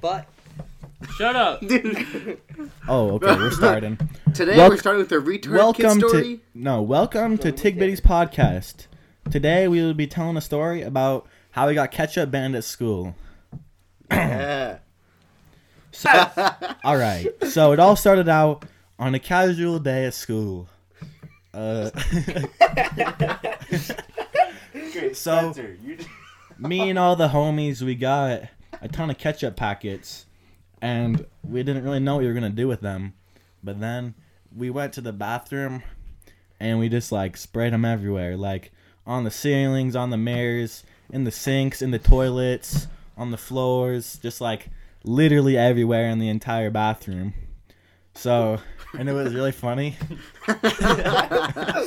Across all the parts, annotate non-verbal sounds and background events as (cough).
butt. Shut up. (laughs) Dude, Oh, okay, we're starting. today Wel- we're starting with the retard welcome kid story. to no, welcome to Tig Bitty's podcast. Today we will be telling a story about how we got ketchup banned at school. Yeah. (laughs) All right, so it all started out on a casual day at school. Uh, (laughs) so me and all the homies, we got a ton of ketchup packets, and we didn't really know what we were gonna do with them. But then we went to the bathroom, and we just like sprayed them everywhere, like on the ceilings, on the mirrors, in the sinks, in the toilets, on the floors, just like literally everywhere in the entire bathroom. So, and it was really funny. (laughs) (laughs)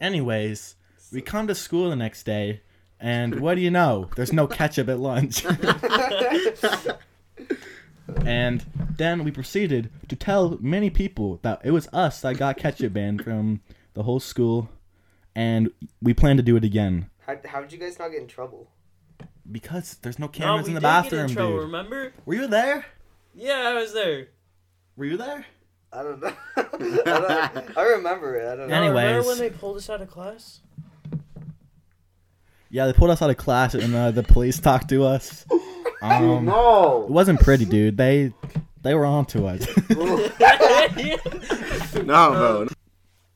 Anyways, we come to school the next day, and what do you know? There's no ketchup at lunch. (laughs) and then we proceeded to tell many people that it was us that got ketchup banned from the whole school, and we plan to do it again How how'd you guys not get in trouble? because there's no No, cameras we in the did get bathroom, in trouble, dude. remember? Were you there? Yeah, I was there. Were you there? I don't know. (laughs) I, don't, I remember it. I don't know. No, remember when they pulled us out of class? Yeah, they pulled us out of class and uh, the police talked to us. (laughs) Um, no, It wasn't pretty, dude. They they were on to us. (laughs) No, bro.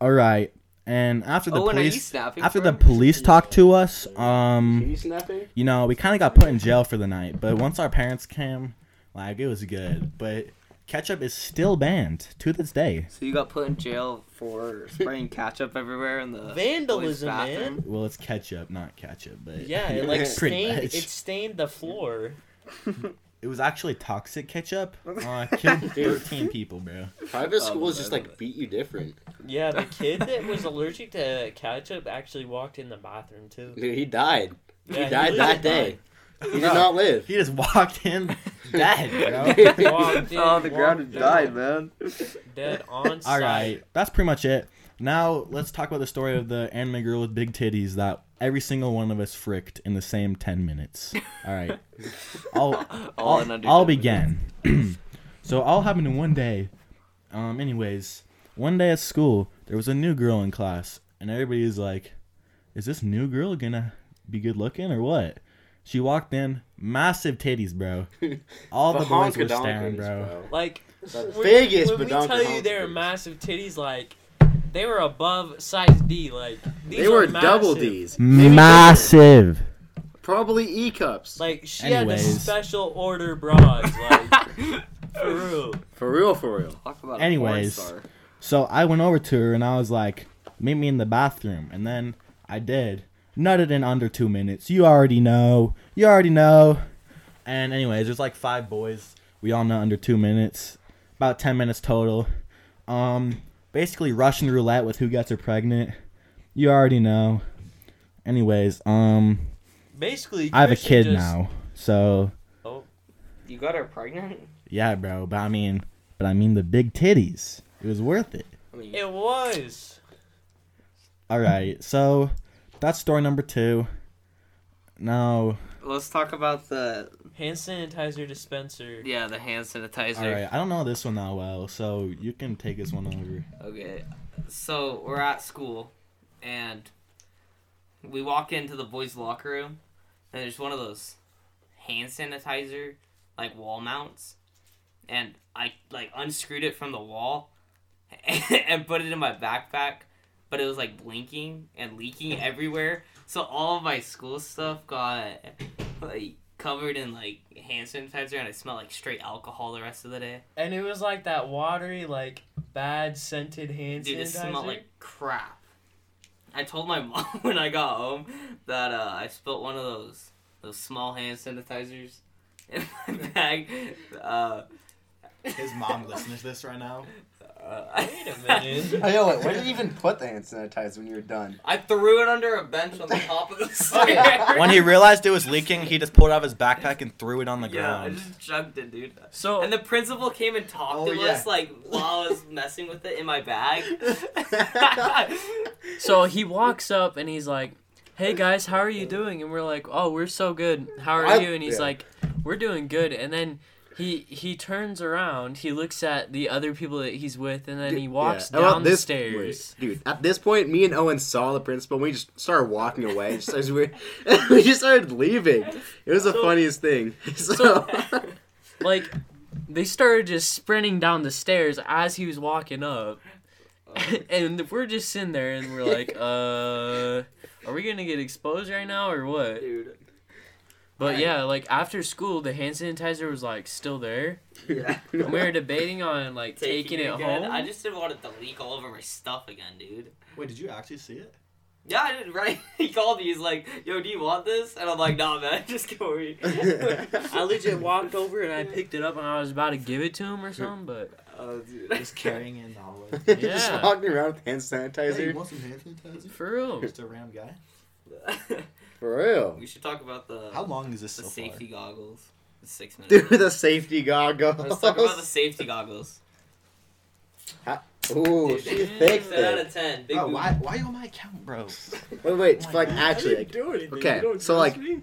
All right. And after the Owen, are you police snapping after for the him? police talked to us, um you snapping? you know, we kind of got put in jail for the night, but once our parents came, like it was good. But ketchup is still banned to this day. So you got put in jail for spraying (laughs) ketchup everywhere in the Vandalism, bathroom? man. Well, it's ketchup, not ketchup, but Yeah, it (laughs) like stained. much. It stained the floor. (laughs) it was actually toxic ketchup. Uh, killed 13 people, bro. Private Oh, schools just like beat you different. Yeah, the kid that was allergic to ketchup actually walked in the bathroom too. Dude, he died. Yeah, he died literally that day. He did No. not live. He just walked in (laughs) dead, bro. (laughs) Walked in, on the ground and walked died, man. Dead (laughs) on site. All right, that's pretty much it. Now let's talk about the story of the anime girl with big titties that every single one of us fricked in the same ten minutes. All right, I'll All I'll, I'll begin. (clears throat) so all happened in one day. Um, anyways, one day at school there was a new girl in class, and everybody was like, "Is this new girl gonna be good looking or what?" She walked in, massive titties, bro. (laughs) All the, boys were staring, Bahonkadonkers, bro. Like The when- biggest When we tell you they were honkers. massive titties, like they were above size D. Like these They were massive. double D's. Maybe Massive. Probably E cups. Like she had the special order bras. Like (laughs) for real. For real, for real. Talk about Anyways. a star. So I went over to her and I was like, meet me in the bathroom. And then I did. Nutted in under two minutes. You already know. You already know. And anyways, there's like five boys. We all nut under two minutes. About ten minutes total. Um, basically Russian roulette with who gets her pregnant. You already know. Anyways, um, Basically, I have a kid just- now. So Oh, You got her pregnant? yeah, bro. But I mean, but I mean the big titties. It was worth it. I mean, it was. All right, so that's story number two. Now, let's talk about the Hand sanitizer dispenser. yeah the hand sanitizer. all right, I don't know this one that well, so you can take this one over. Okay, so we're at school, and we walk into the boys' locker room, and there's one of those hand sanitizer like wall mounts, and I like unscrewed it from the wall, (laughs) and put it in my backpack, but it was like blinking and leaking everywhere, so all of my school stuff got like covered in like hand sanitizer, and I smelled like straight alcohol the rest of the day. And it was like that watery, like bad scented hand Dude, it sanitizer. smelled like crap. I told my (laughs) mom when I got home that uh, I spilt one of those those small hand sanitizers in my (laughs) bag. Uh, His mom listens to this right now. uh, Wait a minute. (laughs) I know. Wait, where did you even put the hand sanitizer when you were done? I threw it under a bench on the top of the (laughs) stairs. When he realized it was leaking, he just pulled it out of his backpack and threw it on the yeah, I ground. just chugged it, dude. So And the principal came and talked Oh, to yeah. us like while I was messing with it in my bag. (laughs) So he walks up and he's like, "Hey guys, how are you doing?" And we're like, "Oh, we're so good. How are I- you?" And he's yeah. like, we're doing good, and then he he turns around, he looks at the other people that he's with, and then he walks Yeah. About down the this- stairs. wait, dude. At this point, me and Owen saw the principal. and We just started walking away. Just as we, (laughs) we just started leaving. It was the So- funniest thing. (laughs) So, (laughs) Like they started just sprinting down the stairs as he was walking up. and we're just sitting there and we're like, uh are we gonna get exposed right now or what? Dude. But yeah, like after school the hand sanitizer was like still there. Yeah. (laughs) And we were debating on like taking, it again. home. I just didn't want it to leak all over my stuff again, dude. Wait, did you actually see it? Yeah, I did, right? (laughs) He called me. He's like, "Yo, do you want this?" And I'm like, "Nah, man, (laughs) just go read." I legit walked over and I picked it up and I was about to give it to him or something, but Oh, dude. Just carrying it in the hallway. just walking around with hand Hey, you sanitizer. want some hand sanitizer? for real. Just a random guy. For real. we should talk about the How long is this the so safety goggles. It's six Dude, the safety goggles. Let's talk about the safety goggles. Ooh, Dude, she's thick. Ten out of ten. Big far? Oh, why, why on my account, bro? Wait, wait. Oh like God. actually, like, do anything. okay, You don't so, trust like- me?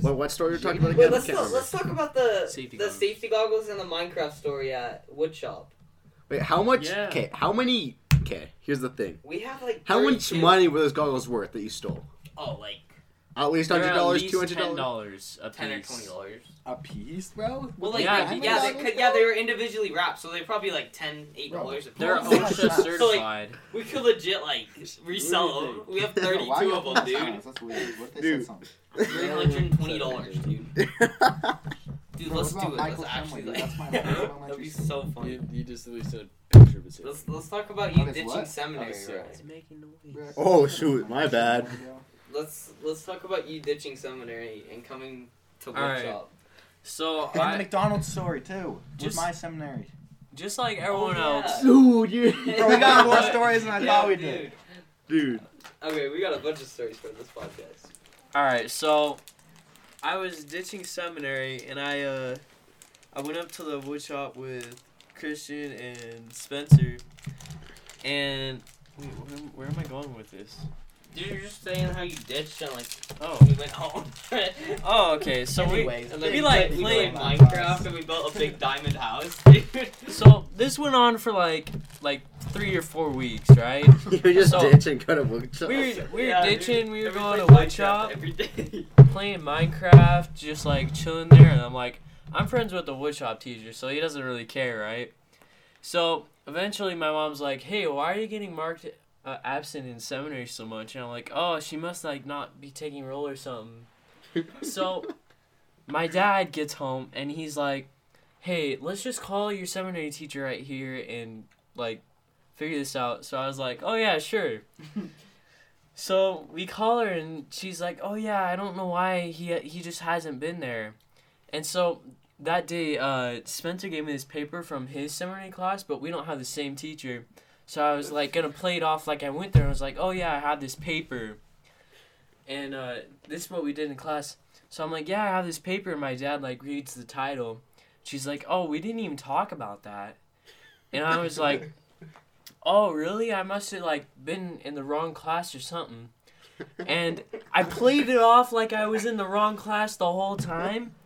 what, what story you're talking about Wait, let's talk, let's talk about the Safety the goggles. safety goggles and the Minecraft story at Woodshop. Wait, how much? Yeah. Okay, how many? Okay, here's the thing. We have like How much 32. money were those goggles worth that you stole? Oh, like At least hundred dollars, least two hundred ten dollars. dollars a ten or piece. twenty dollars. A piece, bro? Well, like Yeah, yeah, yeah, they, could, yeah, they were individually wrapped, so they're probably like 10 eight dollars a piece. They're piece. my (laughs) OSHA certified. We could legit like resell them. We have (laughs) thirty two of them, dude. That's weird. What if they Dude. said something? Three hundred and twenty dollars, dude. (laughs) Dude, Bro, let's do it. Michael Let's actually like. That's my- that's my That'd be so funny. You, you just released a picture of it. Let's let's talk about you ditching what? seminary. August Right? It's making noise. oh shoot, my bad. Let's let's talk about you ditching seminary and coming to Alright. Woodshop. So And the I McDonald's story too. Just- Just my seminary. just like everyone yeah. else. Dude, you. Bro, (laughs) we got more stories than I Yeah, thought we dude. did. Dude. Okay, we got a bunch of stories for this podcast. All right, so I was ditching seminary and I uh I went up to the wood shop with Christian and Spencer and wait, where, am- where am I going with this? Dude, you're just saying how you ditched and like Oh, we went home. (laughs) oh, okay. So Anyways, we we we like we played. played Minecraft and we built a big diamond house. (laughs) dude. So this went on for like like three or four weeks, right? (laughs) You're just So- ditching, go to wood shop. We were we were Yeah, dude. ditching. We were And going to played wood shop, every day. playing Minecraft, just like chilling there, and I'm like, I'm friends with the woodshop teacher, so he doesn't really care, right? So eventually, my mom's like, "Hey, why are you getting marked uh, absent in seminary so much?" And I'm like, "Oh, she must like not be taking roll or something." so (laughs) my dad gets home and he's like, "Hey, let's just call your seminary teacher right here and like figure this out." So I was like, "Oh yeah, sure." (laughs) so we call her and she's like, "Oh yeah, I don't know why he he just hasn't been there." And so that day, uh, Spencer gave me this paper from his seminary class, but we don't have the same teacher. So I was like gonna play it off like I went there. I was like, "Oh yeah, I have this paper." And uh, this is what we did in class. So I'm like, "Yeah, I have this paper." And my dad like reads the title. She's like, "Oh, we didn't even talk about that." And I was like, (laughs) "Oh, really? I must have like been in the wrong class or something." And I played it off like I was in the wrong class the whole time.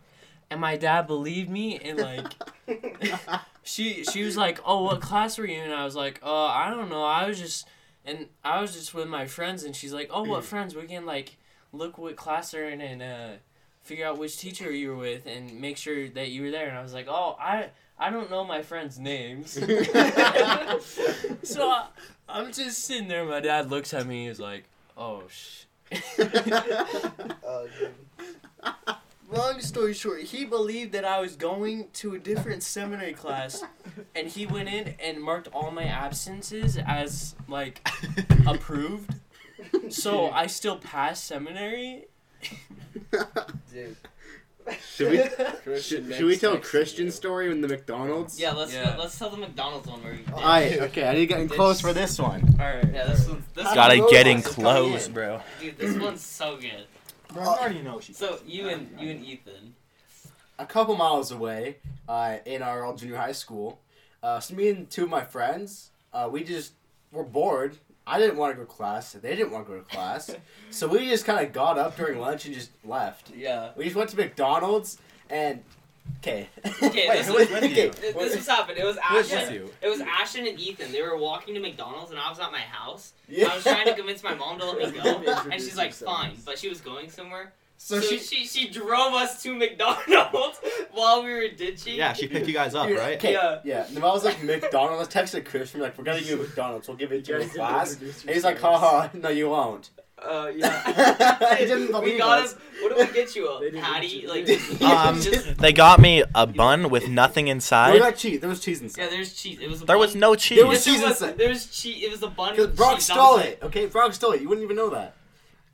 And my dad believed me and like (laughs) she she was like, "Oh, what class were you in?" And I was like, "Uh, I don't know. I was just and I was just with my friends." And she's like, "Oh, what (clears throat) friends? We can like look what class they're in and uh figure out which teacher you were with and make sure that you were there." And I was like, "Oh, I I don't know my friends' names." (laughs) (laughs) so I, I'm just sitting there. My dad looks at me. He's like, "Oh sh." (laughs) Oh, dude. Long story short, he believed that I was going to a different seminary class, and he went in and marked all my absences as like (laughs) approved. So I still passed seminary. Dude. should we? Should, should we tell Christian's story in the McDonald's? Yeah, let's Yeah. let's tell the McDonald's one where you. All right. Okay, I need to get in close for this one. All right. Yeah, this one's this Gotta one, get in close, bro. Dude, this one's so good. Bro, I already know she. So you and you and Ethan. a couple miles away, uh, in our old junior high school. Uh, so me and two of my friends, uh, we just were bored I didn't want to go to class. They didn't want to go to class. (laughs) so we just kind of got up during lunch and just left. Yeah. We just went to McDonald's and. Okay. (laughs) Okay, Wait, this who was- was with you? Th- This was happened. It was Who was Ashton. you? It was Ashton and Ethan. They were walking to McDonald's and I was at my house. Yeah. I was trying to convince my mom to let me go, (laughs) and she's like, "Fine," but she was going somewhere. So, So, she. she, she drove us to McDonald's (laughs) while we were ditching. Yeah, she picked you guys up, Dude, right? Okay, Yeah. yeah. And I was like McDonald's. I texted Chris from like, we're gonna give you McDonald's. We'll give it to you in class. And he's like, haha, no, you won't. Uh, yeah. He didn't believe we got us. him. What did we get you? They A didn't patty? introduce- Like, (laughs) Um, just- they got me a bun with nothing we inside. got cheese. There was cheese inside. yeah, there's cheese. It was. A There bun. was no cheese. There was Yes, cheese there was, inside. there was cheese. It was a bun. Because with Brock cheese. stole it. Okay, Brock stole it. You wouldn't even know that.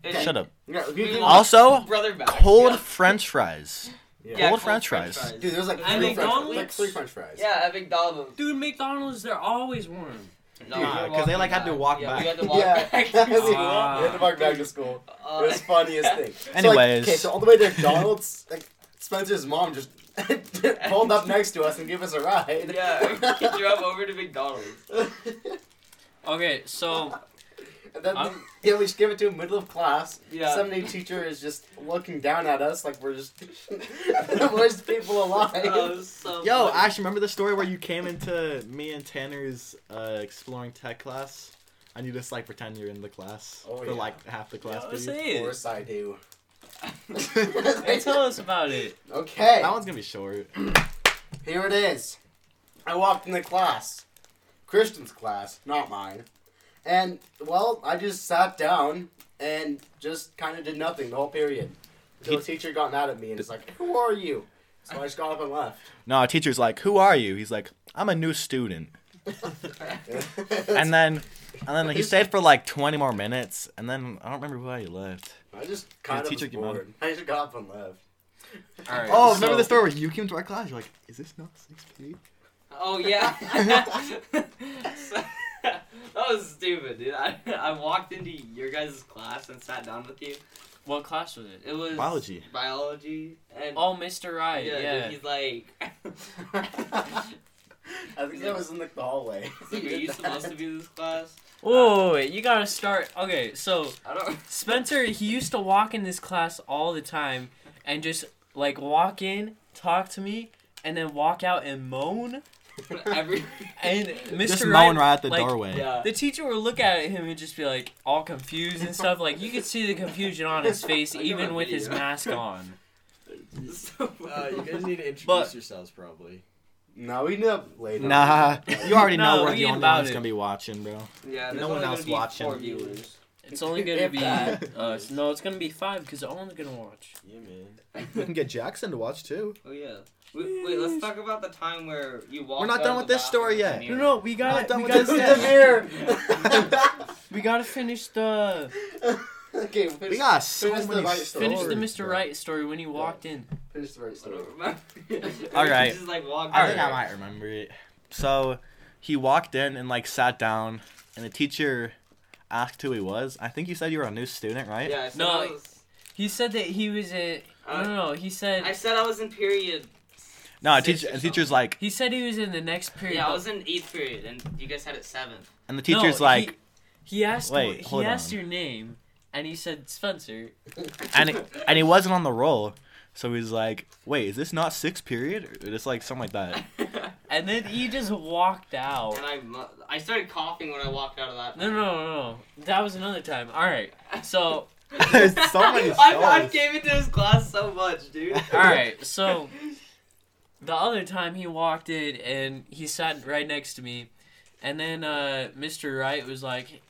It- Shut up. Yeah, We lost- Also, brother back. cold Yeah. French fries. Yeah. Yeah, cold French fries. Dude, there was like At three French, McDonald's? like three French fries. Yeah, at McDonald's. Dude, McDonald's, they're always warm. No, Nah, we they, walking like, had to walk yeah, We back. had to (laughs) walk Yeah, back. (laughs) we Ah. had to walk back to school. Uh, It was funniest thing. So, like, Anyways. okay, so all the way to McDonald's, like Spencer's mom just (laughs) pulled up next to us and gave us a ride. Yeah, we drove over to McDonald's. Okay, so and then, I'm- yeah, we just give it to him middle of class. Yeah. Some new teacher is just looking down at us like we're just (laughs) the worst people (laughs) alive. That was so Yo, funny. Ash, remember the story where you came into me and Tanner's uh, exploring tech class? And you just like pretend you're in the class Oh, for yeah. like half the class let's period. say Of it. course I do. (laughs) Hey, tell us about it. okay. That one's gonna be short. Here it is. I walked in the class. Christian's class, not mine. And, well, I just sat down and just kind of did nothing the whole period. Until the teacher got mad at me and was like, Who are you? So I just got up and left. No, our teacher's like, "Who are you?" He's like, "I'm a new student." (laughs) And then, and then he stayed for like 20 more minutes, and then I don't remember why he left. I just kind of teacher was came out. bored. (laughs) I just got up and left. Alright. Oh, so, remember the story where you came to our class? You're like, "Is this not six P?" Oh yeah. (laughs) So- (laughs) that was stupid, dude. I, (laughs) I walked into your guys' class and sat down with you. What class was it? It was Biology. Biology, and Oh, Mr. Wright. yeah, Yeah. dude, he's like, (laughs) I think that was in like the hallway. so are you supposed to be in this class? Whoa, wait, wait, you gotta start. Okay, so I don't. Spencer, he used to walk in this class all the time and just like walk in, talk to me, and then walk out and moan. (laughs) Every And Mr. Just Wright, right at the like, doorway. yeah. The teacher would look at him and just be like all confused and stuff. Like you could see the confusion on his face (laughs) even with his video. mask on. (laughs) So Uh, you guys need to introduce But- yourselves, probably. No, we knew that later. Nah, you already No, know we're the only about ones it. gonna be watching, bro. yeah, no one else watching. Four viewers. It's only gonna be us. Uh, no, it's gonna be five because I'm gonna watch. Yeah, man. We can get Jackson to watch too. Oh yeah. Wait, wait, let's talk about the time where you walked. We're not out done with this story yet. No, no, we gotta, we gotta, the mirror. (laughs) we gotta finish the okay, finish, We got so finish the right story. finish the Mr. bro. Wright story when he walked in. Finish the right story. don't. (laughs) All right. Just like walked I out. think I might remember it. So he walked in and like sat down, and the teacher asked who he was. I think you said you were a new student, right? Yeah. I said No, I was, He said that he was in. Uh, no, no, no. He said I said I was in period. No, a six teacher. or The teacher's something. like, he said he was in the next period. Yeah, I but- was in eighth period, and you guys had it seventh. and the No, teacher's he- like, He asked. Wait, he hold asked on. your name, and he said Spencer. and it, and he wasn't on the roll, so he's like, wait, is this not sixth period? It's like something like that. (laughs) And then he just walked out. And I, I started coughing when I walked out of that. No, no, no, no. That was another time. All right. So, (laughs) There's so many I, I stories. came into his class so much, dude. all right. (laughs) So, the other time he walked in and he sat right next to me, and then uh, Mr. Wright was like,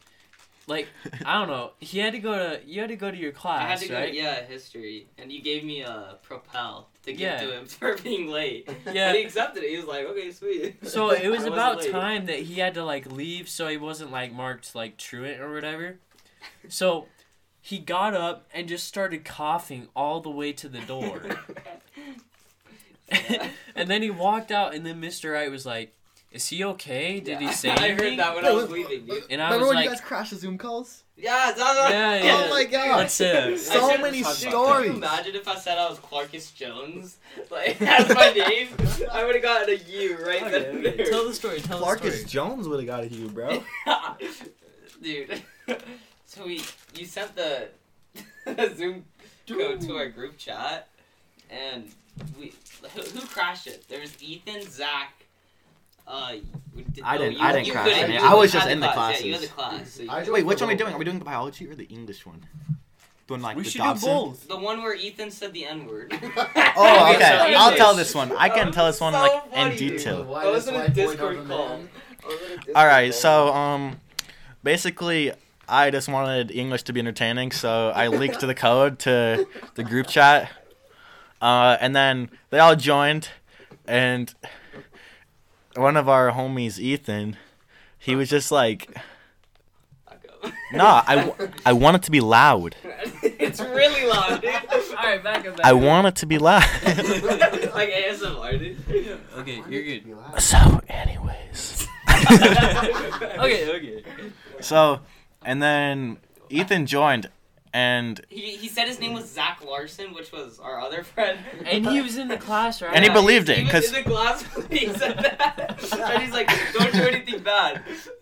like I don't know. He had to go to. You had to go to your class, I had to go, right? yeah, history, and you gave me a propel to give Yeah. to him (laughs) for being late. (laughs) Yeah. And he accepted it. He was like, okay, sweet. So it (laughs) was about time that he had to like leave, so he wasn't like marked like truant or whatever. So he got up and just started coughing all the way to the door. and then he walked out, and then Mr. Wright was like, "Is he okay? Did he say (laughs) I anything?" heard that when I was leaving, dude. And I Remember was when like, you guys crashed the Zoom calls? Yeah, that's what "Yeah, yeah." Oh my god. Let's uh, So many stories. Can you imagine if I said I was Clarkus Jones? Like, (laughs) that's my name? I would have gotten a U right then okay, there. tell the story. Tell the Clarkus story. Jones would have got a U, bro. (laughs) dude. so we you sent the Zoom code to our group chat, and we who, who crashed it? There was Ethan, Zach. Uh, did- I oh, didn't- you- I didn't crash couldn't, it. you I was just in the class, Yeah, you had the classes. class. So you- Wait, which one are we doing? Are we doing the biology or the English one? Doing like we the should Dobson? do both. the one where Ethan said the N word. (laughs) Oh, Okay, (laughs) okay. so I'll tell this one. I can tell this one so like in funny, dude. detail. Why I was this in a Discord call. man? I was in a Discord All right, so um, basically, I just wanted English to be entertaining, so I leaked to the code to the group chat, uh, and then they all joined, and one of our homies, Ethan, he was just like, "Nah, I, w- I want it to be loud. (laughs) it's really loud, dude. All right, back up. Back I up. want it to be loud." (laughs) like ASMR, dude. Okay, you're good. so, anyways. (laughs) Okay, okay. So, and then Ethan joined, and He, he said his name was Zach Larson, which was our other friend. And he was in the class, right? And he Yeah, believed he, it, He was 'cause- in the class when he said that. and he's like, don't do anything bad. (laughs)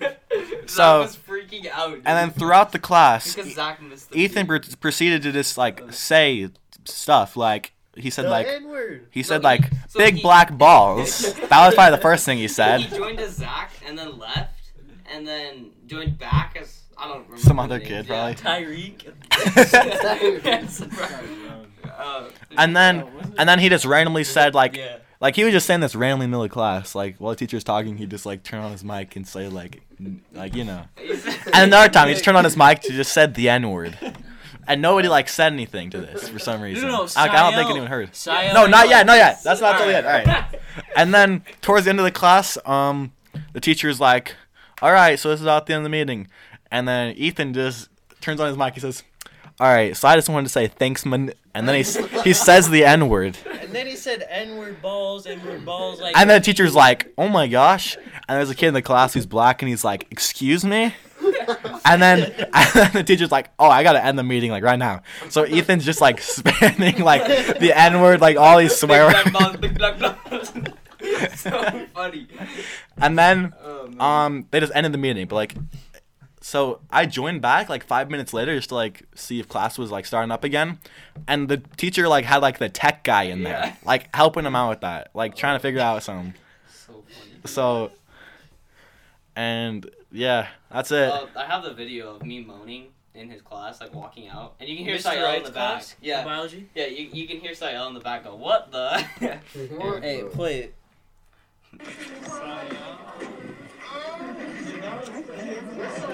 Zach So- was freaking out. dude. and then throughout the class, Because Zach missed the Ethan beat. pr- proceeded to just like say stuff like he said like N-word. he So said he- like so big he- black (laughs) balls. that was probably the first thing he said. (laughs) He said. joined as Zach and then left, and then joined back as I don't remember. Some other names, kid, yeah. probably. Tyreek. (laughs) (laughs) Uh, and then and then he just randomly said like Yeah. like he was just saying this randomly in the middle of class like while the teacher's talking he'd just like turn on his mic and say like n- like you know. And another time he just turned on his mic to just said the n word. And nobody like said anything to this for some reason. no, I, I don't think anyone heard. Sayel- No, not yet, not yet. That's not till the end. Alright. And then towards the end of the class, um, the teacher's like, "All right, so this is out the end of the meeting," and then Ethan just turns on his mic. He says, "All right, so I just wanted to say thanks, man," and then he he says the N word, And then he said N-word balls, N-word balls, like. and then the teacher's like, "Oh my gosh!" And there's a kid in the class who's black, and he's like, "Excuse me." And then, (laughs) and then the teacher's like, "Oh, I gotta end the meeting like right now." So Ethan's just like (laughs) spanning like the N word, like all these swear words. balls, big black balls. (laughs) so funny. And then Oh, um they just ended the meeting but like so i joined back like five minutes later just to like see if class was like starting up again and the teacher like had like the tech guy in there Yeah. like helping him out with that like trying to figure out something (laughs) so funny. so and yeah that's it Uh, I have the video of me moaning in his class, like walking out, and you can hear Mr. Sayel in Wright's the back. class? Yeah, Biology. yeah, you, you can hear Sayel in the back go, "What the?" (laughs) Hey, play it. (laughs) what the?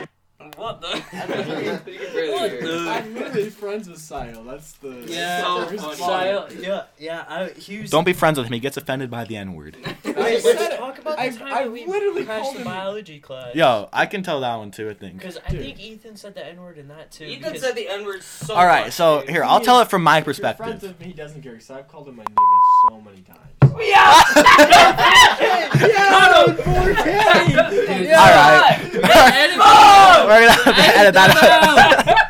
What You What the- (laughs) it. I'm really friends with Sile. That's the Yeah. So first funny. part. Yeah, yeah. I, he was. don't be friends with him he gets offended by the n-word (laughs) Wait, I let's said it. talk about the I- time I that we literally crashed called the biology class. yo i can tell that one too i think Because I think Ethan said the N word in that too. Ethan said the N word so all right much, so dude. here i'll tell it from my If you're friends with me, he doesn't care. Cause I've called him my nigga so many times. (laughs) Yeah. Dude, all right Edit we're gonna have to edit that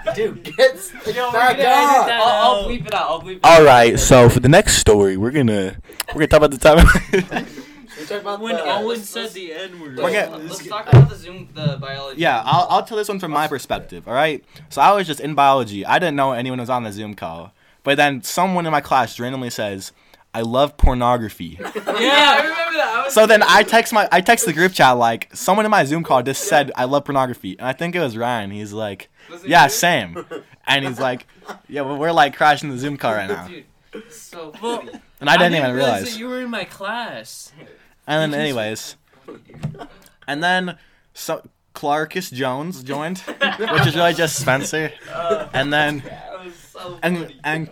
out (laughs) Dude, get the Yo, back gonna edit on. that. I'll, I'll bleep it out. I'll bleep it All out. right, so for the next story, we're gonna we're gonna talk about the time. (laughs) We talk about When the, Owen let's- said let's- the N word. We're Let's, gonna- let's talk about the Zoom, the biology. yeah, I'll I'll tell this one from my perspective. All right, so I was just in biology. I didn't know anyone was on the Zoom call, but then someone in my class randomly says, "I love pornography." (laughs) yeah, I remember that. I So then I text my I text the group chat like someone in my Zoom call just said I love pornography, and I think it was Ryan. He's like, Was "Yeah, same," (laughs) and he's like, "Yeah, well, we're like crashing the Zoom call right now," Dude, so Well, funny. and I didn't even realize realize. that you were in my class. And then, anyways, and then so Clarkus Jones joined, (laughs) which is really just Spencer. Uh, And then, that was so and and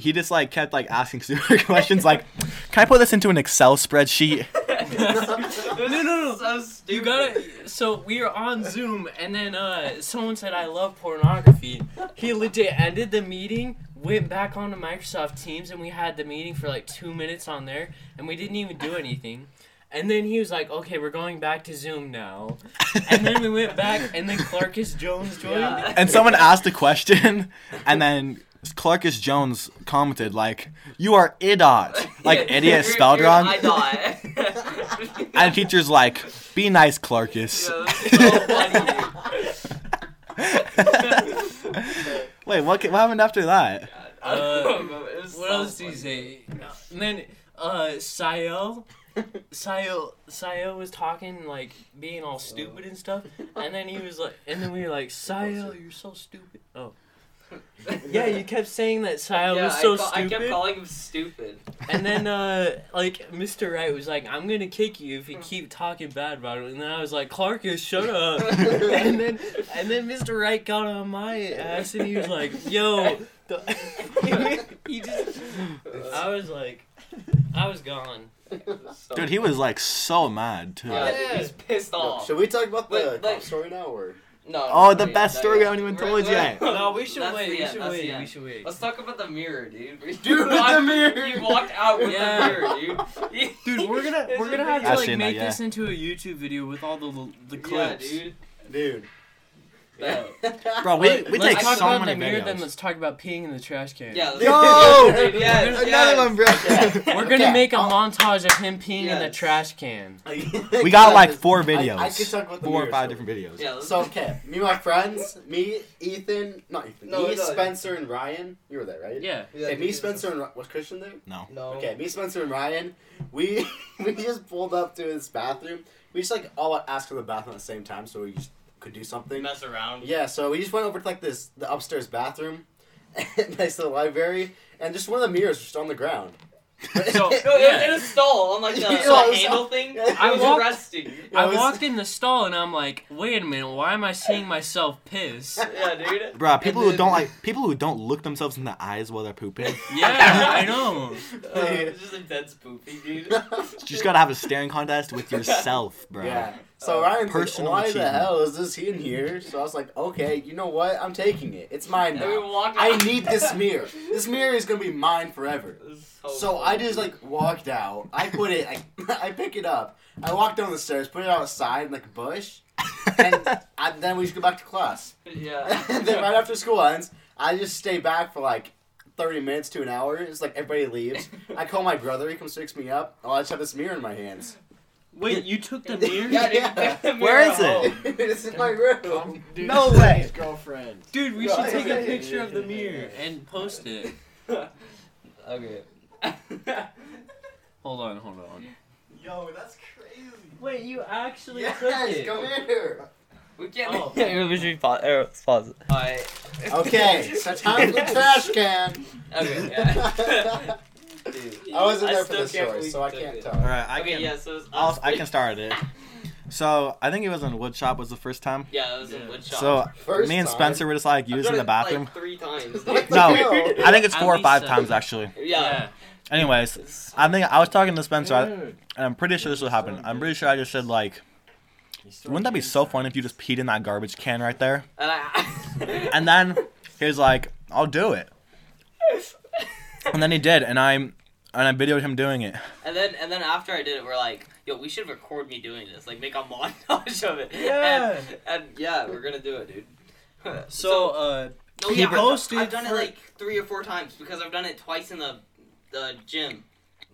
he just like kept like asking stupid (laughs) questions, like, "Can I put this into an Excel spreadsheet?" (laughs) no, no, no. So. You gotta. So we were on Zoom, and then uh, someone said, "I love pornography." He legit ended the meeting, went back onto Microsoft Teams, and we had the meeting for like two minutes on there, and we didn't even do anything. And then he was like, "Okay, we're going back to Zoom now." And then we went back, and then Clarkus Jones joined. Yeah. And someone asked a question, and then Clarkus Jones commented like, "You are idot," (laughs) like Yeah, idiot you're- spelled you're wrong. (laughs) And teacher's like, "Be nice, Clarkus." Yeah, so. (laughs) Wait, what? What happened after that? I don't know, it was What else do you funny. say? And then uh Sayo Sayo Sayo was talking like being all stupid and stuff. And then he was like and then we were like, Sayo, you're so stupid. Oh. (laughs) Yeah, you kept saying that Sayo yeah, was so I, ca- I stupid. kept calling him stupid. And then, uh, like, Mr. Wright was like, I'm gonna kick you if you keep talking bad about it. And then I was like, Clarkus, shut (laughs) up. and then, and then Mr. Wright got on my ass and he was like, yo. The, (laughs) he just, I was like, I was gone. So- Dude, he was like so mad too. Yeah, Yeah. he's pissed off. Should we talk about the Wait, cop story now, or No. Oh, the yeah, best story we yeah. haven't even told we're- yet. (laughs) No, we should That's wait. the We end, should that's the wait. We end. should wait. Let's talk about the mirror, dude. (laughs) Dude, you the mirror. You walked out with Yeah. the mirror, dude. (laughs) Dude, we're gonna It's we're gonna have to like seen that, make yeah. this into a YouTube video with all the the Yeah, clips. dude. dude? Yeah. Oh. (laughs) Bro, we we let's take talk so about many the mirror, videos. then let's talk about peeing in the trash can. Yeah. let's- Yo! Dude, yes, Another yes. one, bro. (laughs) We're gonna Okay, make a I'll- montage of him peeing in the Yes. trash can. (laughs) We got like four videos. I, could talk about the four or mirror five story. different videos. Yeah, let's- So okay, me and my friends, me, Ethan, not Ethan, No, me, no. Spencer, and Ryan. You were there, right? Yeah. Yeah, Okay, me, Spencer, and Ry- was Christian there? No. No. Okay, me, Spencer, and Ryan, we we just pulled up to this bathroom. We just like all asked for the bathroom at the same time, so we just could do something. Mess around. Yeah, so we just went over to like this the upstairs bathroom, (laughs) next to the library, and just one of the mirrors was just on the ground. (laughs) So- (laughs) No, Yeah. in a stall on like the, Yeah, the it handle thing. I I was walked- resting. I was- walked in the stall and I'm like, wait a minute, why am I seeing myself piss? Yeah, dude. Bro, people And who don't like people who don't look themselves in the eyes while they're pooping. Yeah, I know. Uh, it's just intense pooping, dude. You just gotta have a staring contest with yourself, bro. Yeah. So uh, Ryan's Personal like, why the hell is this in here? So I was like, okay, you know what? I'm taking it. It's mine now. I need this (laughs) mirror. This mirror is gonna be mine forever. It was So I just like walked out. I put it. I, (laughs) I pick it up. I walk down the stairs, put it outside in like a bush, and (laughs) I, then we just go back to class. Yeah. and then right after school ends, I just stay back for like. 30 minutes to an hour. It's like everybody leaves. I call my brother. He comes fix me up. Oh, I just have this mirror in my hands. Wait, you took the (laughs) mirror? Yeah, dude. Yeah. take (laughs) the mirror is it? (laughs) it's in my room. Um, dude, No way. His girlfriend. Dude, we No, should I- take a picture of the mirror and post it. Okay. Hold on, hold on. Yo, that's crazy. Wait, you actually Yes, took it. come here. we can't. Oh. Yeah, we should pause. Er, pause it. Alright. Okay, so time for the trash can. Okay. Yeah. Dude, I wasn't there for still the can't story, so I can't it. tell. All right, I okay, can. yeah, so it's I'll, I can start it. (laughs) So I think it was in woodshop was the first time. Yeah, it was Yeah. in wood shop. So First me and time. Spencer were just like using the bathroom. Like, three times. (laughs) What dude. the No. I think it's four or five seven. times actually. yeah. Anyways, I think I was talking to Spencer, I, mm. and I'm pretty sure this will happen. I'm pretty sure I just said like, wouldn't that be so fun if you just peed in that garbage can right there? And I. (laughs) And then he's like, I'll do it. And then he did, and I and I videoed him doing it. And then and then after I did it, we're like, yo, we should record me doing this, like make a (laughs) montage of it. Yeah. And, and yeah, we're gonna do it, dude. (laughs) So, uh, no, he yeah, I've- I've done for- it like three or four times because I've done it twice in the the gym,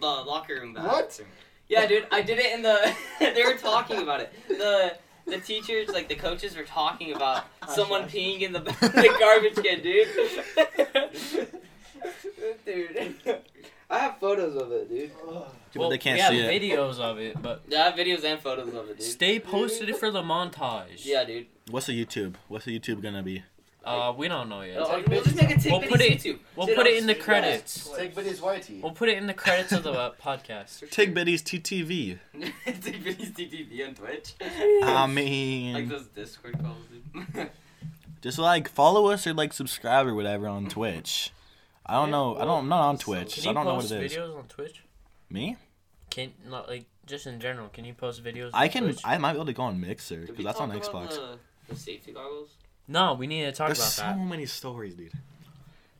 the locker room. bathroom. What? Yeah, dude, I did it in the. (laughs) they were talking about it. The the teachers, like the coaches, were talking about someone peeing in the, the garbage can, dude. dude, I have photos of it, dude. But they can't we have see it. videos of it, but Yeah, I have videos and photos of it, dude. stay posted for the montage. Yeah, dude. What's the YouTube? What's the YouTube gonna be? Uh, we don't know yet. Oh, we'll just make a We'll put it- YouTube. We'll Sit put up, it in the credits. Take videos YT. We'll put it in the credits of the uh, podcast. Tig Bitties TTV. Tidbitties TTV on Twitch. I mean like mean, those Discord calls, dude. (laughs) just like follow us or like subscribe or whatever on Twitch. I don't know. I don't. I'm not on Twitch, Can so I don't know what it is. videos on Twitch? Me? Can not like just in general. Can you post videos? I can. Twitch? I might be able to go on Mixer because we that's on about Xbox. The, the safety goggles. No, we need to talk There's about so that. many stories, dude.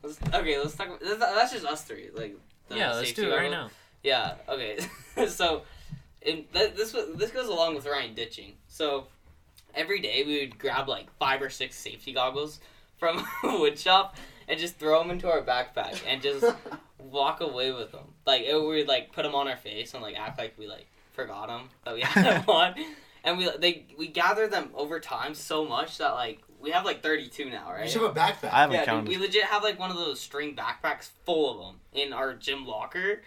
Let's, okay, let's talk. About, that's, that's just us three. Like. the Yeah, let's do it right now. Yeah. Okay. (laughs) so, in, that, this this goes along with Ryan ditching. So, every day we would grab like five or six safety goggles from (laughs) a wood shop and just throw them into our backpack and just (laughs) walk away with them. Like it, we'd like put them on our face and like act like we like forgot them that we had them (laughs) (laughs) on. and we they we gather them over time so much that like we have like 32 now, right? You right? should have a backpack. I haven't yeah, dude, counted. we legit have like one of those string backpacks full of them in our gym locker.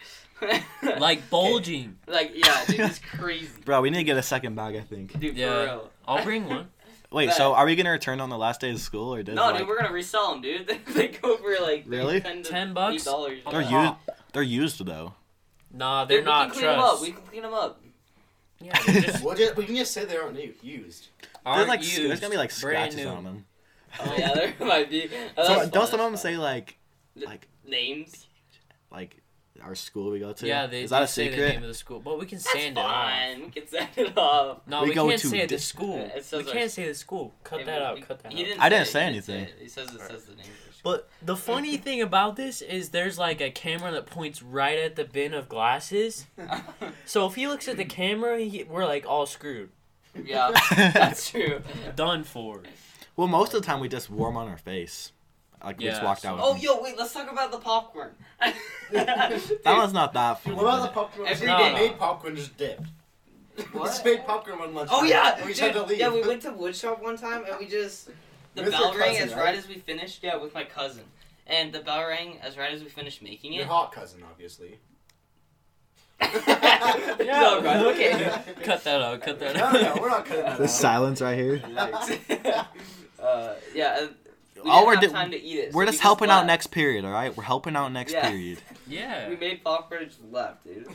Like bulging. like yeah, dude, it's crazy, Bro, we need to get a second bag, I think. dude. Yeah. For real. I'll bring one. Wait, But- so are we gonna return on the last day of school or does No, like, dude, we're gonna resell them, dude. (laughs) they go for like Really? 10, to 10 bucks? dollars. they're used they're used though. Nah, they're we not can clean them up. We can clean them up. Yeah, just (laughs) We'll just, we can just say they aren't u- used. There's aren't like used. there's gonna be like Brand scratches new. on them. Oh yeah, there (laughs) might be. Oh, So that's don't some of them say like like names? like our school we go to? Yeah, they Is that they a say the name of the school, but we can That's sand it off. fine. We can send it off. No, We we, go can't to say the school. Yeah, it we says can't say the school. Cut Yeah, that out. we- Cut that out. Didn't I didn't it, say he didn't anything. it. He says it says the name. But the funny (laughs) thing about this is there's like a camera that points right at the bin of glasses. (laughs) So if he looks at the camera, he, we're like all screwed. yeah, (laughs) that's true. Done for. well, most of the time we just warm on our face. Like we just Yeah, walked so- out. with Oh, them. yo, wait, let's talk about the popcorn. (laughs) that one's not that funny. What about the popcorn? Every we day. made popcorn just dipped. (laughs) We just made popcorn one lunch. Oh yeah, we just had to leave. yeah. We went (laughs) to woodshop one time and we just the With bell your rang cousin, as right? right as we finished. Yeah, with my cousin, and the bell rang as right as we finished making it. Your it. hot cousin, obviously. no, bro, okay. Cut that out. Cut that No, out. no, no, we're not cutting that The out. silence right here. uh, yeah. and We oh, All we're have di- time to eat it. We're so we just helping out next period, all right? We're helping out next Yeah. period. (laughs) (laughs) Yeah. We made popcorn and just left, dude.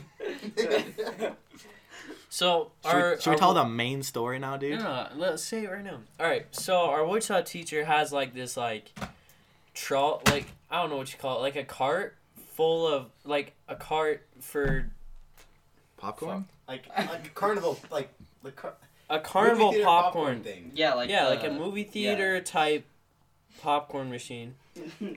(laughs) So Should, our we, should we tell wo- the main story now, dude? No, no, let's say it right now. All right, so our woodshop teacher has like this like, troll like I don't know what you call it, like a cart full of like a cart for Popcorn? like, like carnival, like the car- a carnival movie theater popcorn. thing. yeah, like yeah, the- like uh, a movie theater type popcorn machine.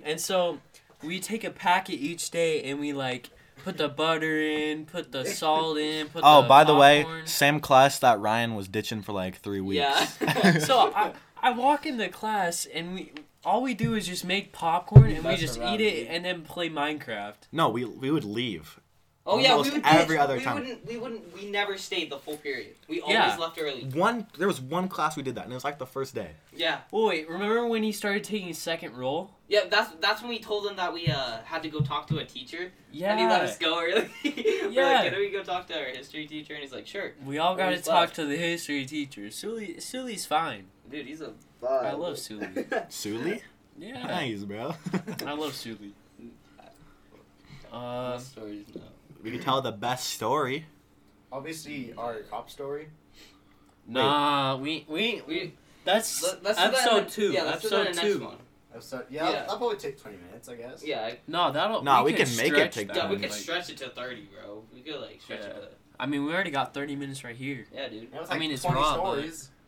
and so we take a packet each day and we like put the butter in, put the salt in, put Oh, the by the way, popcorn. same class that Ryan was ditching for like three weeks. Yeah. (laughs) so I, I walk in the class and we all we do is just make popcorn and we just eat it and then play Minecraft. no, we we would leave. Oh yeah, we would every ditch. other we time. Wouldn't, we wouldn't. We never stayed the full period. We always Yeah. left early. One there was one class we did that, and it was like the first day. Yeah, Oh wait, remember when he started taking second roll? yeah. That's that's when we told him that we uh had to go talk to a teacher, Yeah. and he let us go early. (laughs) We're Yeah. like, can we go talk to our history teacher? And he's like, sure. We all got to talk left. to the history teacher. Sully, Sully's fine. Dude, he's a. I love Sully. (laughs) Suli? Yeah, Nice, bro. (laughs) I love Sully. Uh, stories now? We could tell the best story. Obviously, our cop story. nah, we we We that's let, let's do that in episode the- two. Yeah, let's do that in episode the next two. one. Episode, yeah, Yeah. that'll probably take 20 minutes, I guess. Yeah, I- No, that'll. Nah, we can can make it stretch take that, yeah. We could like- stretch it to thirty, bro. We could like stretch Yeah. it. I mean, we already got thirty minutes right here. Yeah, dude. That was I mean, it's 20 raw, but- stories. (laughs)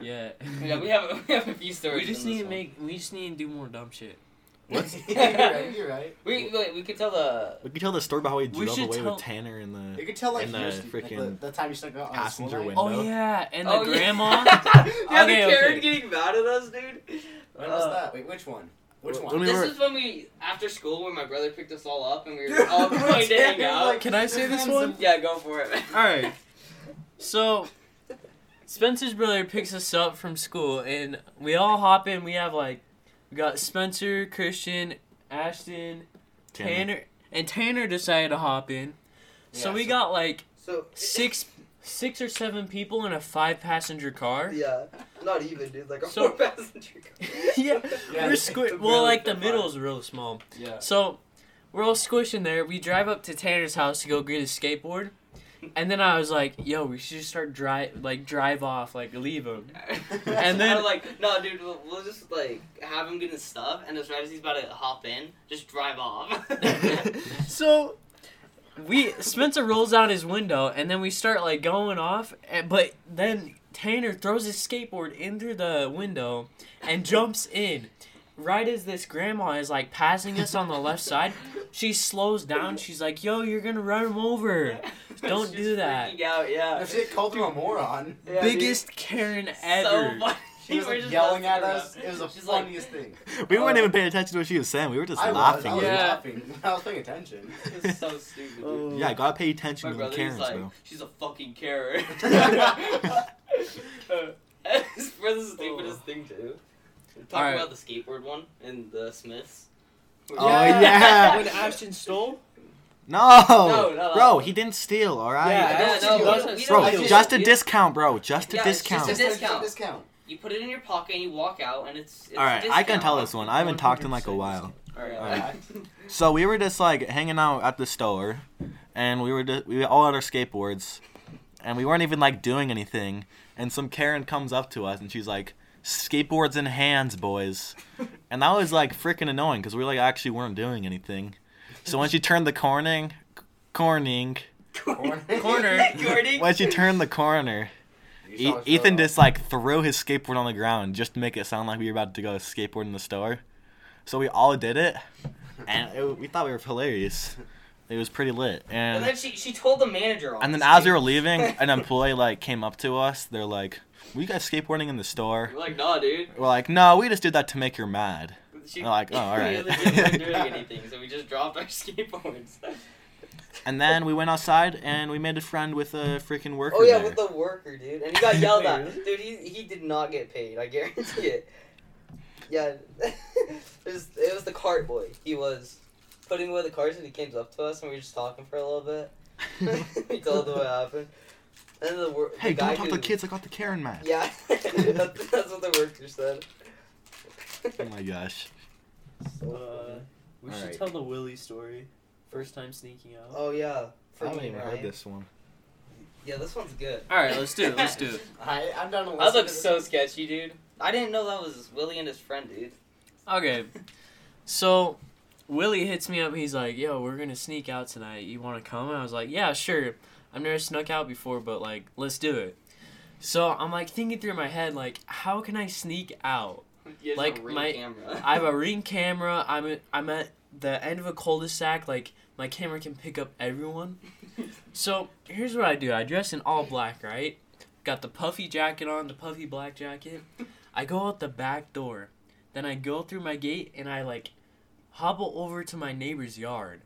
Yeah. (laughs) Yeah, we have we have a few stories. We just in need to one. make. We just need to do more dumb shit. (laughs) you're right, you're right. We wait, we could tell the We could tell the story about how we We drove should away tell- with Tanner in the You could tell, like, In the years- like, frickin' the, the time you snuck out on passenger school night. window. Oh yeah, and the Oh, grandma. (laughs) yeah, Okay, the Karen okay. getting mad at us, dude. When was Uh, that? Wait, which one? Which When one? we this were- is when we after school when my brother picked us all up and we were (laughs) all going to hang out. Can I say this one? yeah, go for it. All right. So, Spencer's brother picks us up from school, and we all hop in. We have like, we got Spencer, Christian, Ashton, Tanner. Tanner, and Tanner decided to hop in. Yeah, So we so- got like So six, six or seven people in a five-passenger car. Yeah, not even, dude. Like a So- four passenger car. (laughs) yeah, (laughs) Yeah, we're it's squi- barely Well, like the fit middle is real small. Yeah. So we're all squished in there. We drive up to Tanner's house to go get his skateboard. And then I was like, "Yo, we should just start drive, like drive off, like leave him." (laughs) and then- then like, no, dude, we'll, we'll just like have him get his stuff, and as right as he's about to hop in, just drive off. (laughs) (laughs) so we Spencer rolls out his window, and then we start like going off. And, but then Tanner throws his skateboard in through the window and jumps in. Right as this grandma is like passing us on the left side, she slows down. She's like, "Yo, you're gonna run him over." (laughs) Don't She's do that. freaking Out, yeah. If she called him a moron. Yeah, Biggest Karen ever. So funny. She was (laughs) like yelling at messing us. It was the She's like- funniest thing. (laughs) We weren't even paying attention to what she was saying. We were just I was, laughing. I was Yeah. laughing. I was paying attention. It's so stupid. dude. Yeah, gotta pay attention My to the brother's Karens, like, bro. she's a fucking Karen. For the stupidest oh. thing too. Talk Alright. about the skateboard one in the Smiths. Oh, oh yeah. (laughs) when Ashton stole. No, No, no, bro, no. he didn't steal. All right, Yeah, Yeah, I no, don't no, steal. we bro, don't just a You- discount, bro. Just a Yeah, it's just discount. a discount. discount. You put it in your pocket and you walk out, and it's. it's All right, a I can tell this one. I haven't talked in like a while. Alright. Alright. So we were just like hanging out at the store, and we were just, we all had our skateboards, and we weren't even like doing anything. And some Karen comes up to us, and she's like, "Skateboards in hands, boys," and that was like freaking annoying because we like actually weren't doing anything. So when she turned the corning, corning, Corner. Gordon. when she turned the corner, E- Ethan just like threw his skateboard on the ground just to make it sound like we were about to go skateboard in the store. So we all did it, and it, we thought we were hilarious. It was pretty lit, And and then she she told the manager on. and then the as we were leaving, (laughs) an employee like came up to us. They're like, "Were you guys skateboarding in the store?" We're like, nah, dude. We're like, "No, we just did that to make her mad." She, They're like, oh, (laughs) all right. we legit weren't doing (laughs) anything, so we just dropped our skateboards. And then we went outside and we made a friend with a freaking worker. Oh yeah, there. with the worker, dude, and he got yelled at. Dude, he he did not get paid. I guarantee it. Yeah, it was it was the cart boy. He was putting away the carts, and he came up to us, and we were just talking for a little bit. (laughs) (laughs) we told him what happened. And the, wor- hey, the guy don't talk to who- kids. I got the Karen mad. Yeah, (laughs) that's, that's what the worker said. Oh my gosh. So Uh, funny. we should Alright. tell the Willie story. First time sneaking out. oh yeah, for I haven't even Ryan. heard this one. Yeah, this one's good. All right, let's do it. Let's do it. I, I'm down to That listen looks to this so one. sketchy, dude. I didn't know that was Willie and his friend, dude. Okay, so Willie hits me up. He's like, "Yo, we're gonna sneak out tonight. You want to come?" And I was like, "Yeah, sure. I've never snuck out before, but like, let's do it." So I'm like thinking through my head, like, how can I sneak out? Like, a ring my- camera. (laughs) I have a ring camera. I'm at, I'm at the end of a cul-de-sac. Like my camera can pick up everyone. (laughs) So here's what I do. I dress in all black, right? Got the puffy jacket on, the puffy black jacket. I go out the back door. Then I go through my gate and I like hobble over to my neighbor's yard.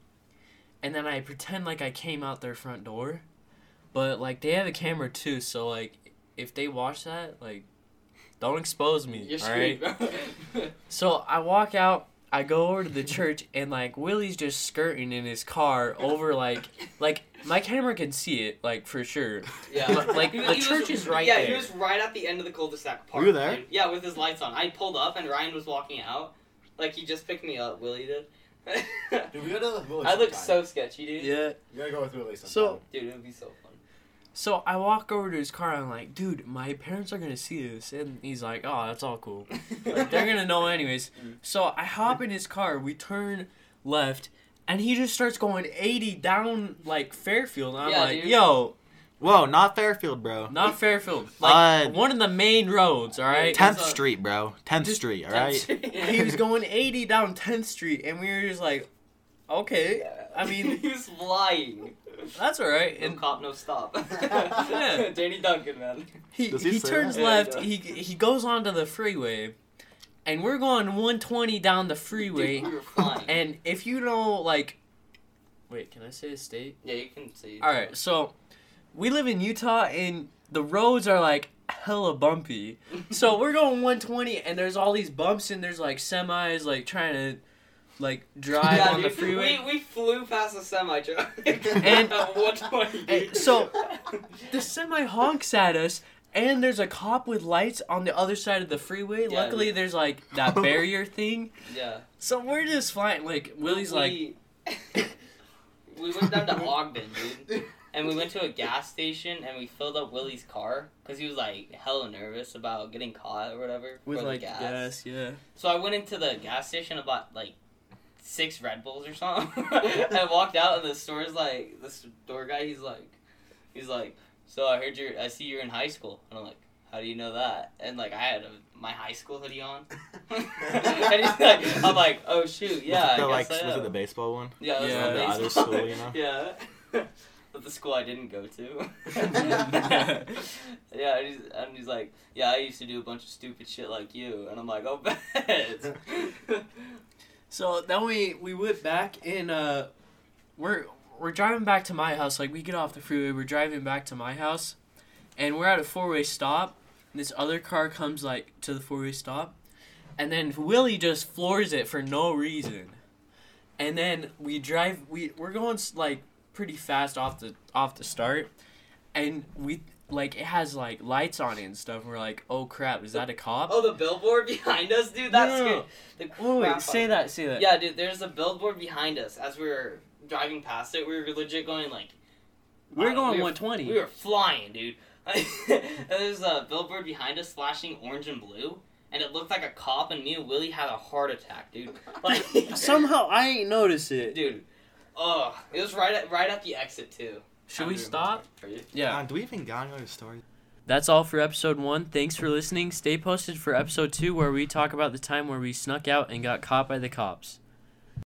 And then I pretend like I came out their front door. But like they have a camera too, so like if they watch that, like don't expose me. You're alright? screwed, bro. (laughs) So I walk out, I go over to the church, and like Willie's just skirting in his car over like like my camera can see it like for sure. yeah. Like, He- the he was- church is right Yeah, there. he was right at the end of the cul-de-sac park. Were you there? dude. Yeah, with his lights on. I pulled up and Ryan was walking out. Like he just picked me up. Willie did. Dude, we gotta (laughs) with Willie I look sometime. so sketchy, dude. Yeah. You gotta go with Willie sometime. So Dude, it would be so fun. so I walk over to his car. and I'm like, dude, my parents are gonna see this, and he's like, oh, that's all cool. (laughs) Like, they're gonna know anyways. Mm. So I hop in his car. We turn left. And he just starts going 80 down like Fairfield. And I'm Yeah, like, dude. yo, Whoa, not Fairfield, bro. not Fairfield. Like Uh, one of the main roads, all right? Tenth It's a- Street, bro. Tenth Just- Street. All right. (laughs) he was going 80 down 10th Street, and we were just like, okay, I (laughs) mean, he was flying. that's all right. No And cop, no stop. (laughs) Yeah. Danny Duncan, man. he, Does he he say turns that? Yeah, left, he he, he goes onto the freeway, and we're going 120 down the freeway. Dude, we were flying. And if you know, like, wait, can I say a state? yeah, you can see. All right, so we live in Utah, and the roads are like hella bumpy. (laughs) So we're going 120, and there's all these bumps, and there's like semis like trying to like drive yeah, on the freeway. We, we flew past a semi truck. (laughs) And- (laughs) at 120. and so- the semi honks at us and there's a cop with lights on the other side of the freeway Yeah, luckily there's like that barrier thing yeah. so we're just flying like willie's like we, we went down to Ogden, dude. And we went to a gas station and we filled up Willie's car because he was like hella nervous about getting caught or whatever with for like the gas. gas yeah So I went into the gas station about like six Red Bulls or something. (laughs) I walked out and the store's like the store guy. He's like, he's like, so I heard you're. I see you're in high school. And I'm like, how do you know that? And like I had a, my high school hoodie on. (laughs) and he's like, I'm like, oh shoot, yeah. I the, guess like, I was it the baseball one? Yeah, it was Yeah. on The other school, you know? (laughs) Yeah. The school I didn't go to. (laughs) yeah, and he's, and he's like, yeah, I used to do a bunch of stupid shit like you, and I'm like, oh, bet. (laughs) So then we we went back and uh, we're we're driving back to my house. Like we get off the freeway, we're driving back to my house, and we're at a four way stop. And this other car comes like to the four way stop, and then Willie just floors it for no reason. And then we drive. We we're going s- like pretty fast off the off the start, and we like it has like lights on it and stuff. And we're like, oh crap, is that a cop? oh, the billboard (laughs) behind us, dude. That's no. good. The Wait, say that, say that. Yeah, dude. There's a billboard behind us as we were driving past it. We were legit going like. we're going we were- 120. We were flying, dude. (laughs) and there's a billboard behind us flashing orange and blue, and it looked like a cop, and me and Willie had a heart attack, dude. (laughs) Like Somehow I ain't notice it. dude. Oh, it was right at right at the exit too. Should we stop? are you- Yeah. Uh, do we even got another story? That's all for episode one. Thanks for listening. Stay posted for episode two, where we talk about the time where we snuck out and got caught by the cops.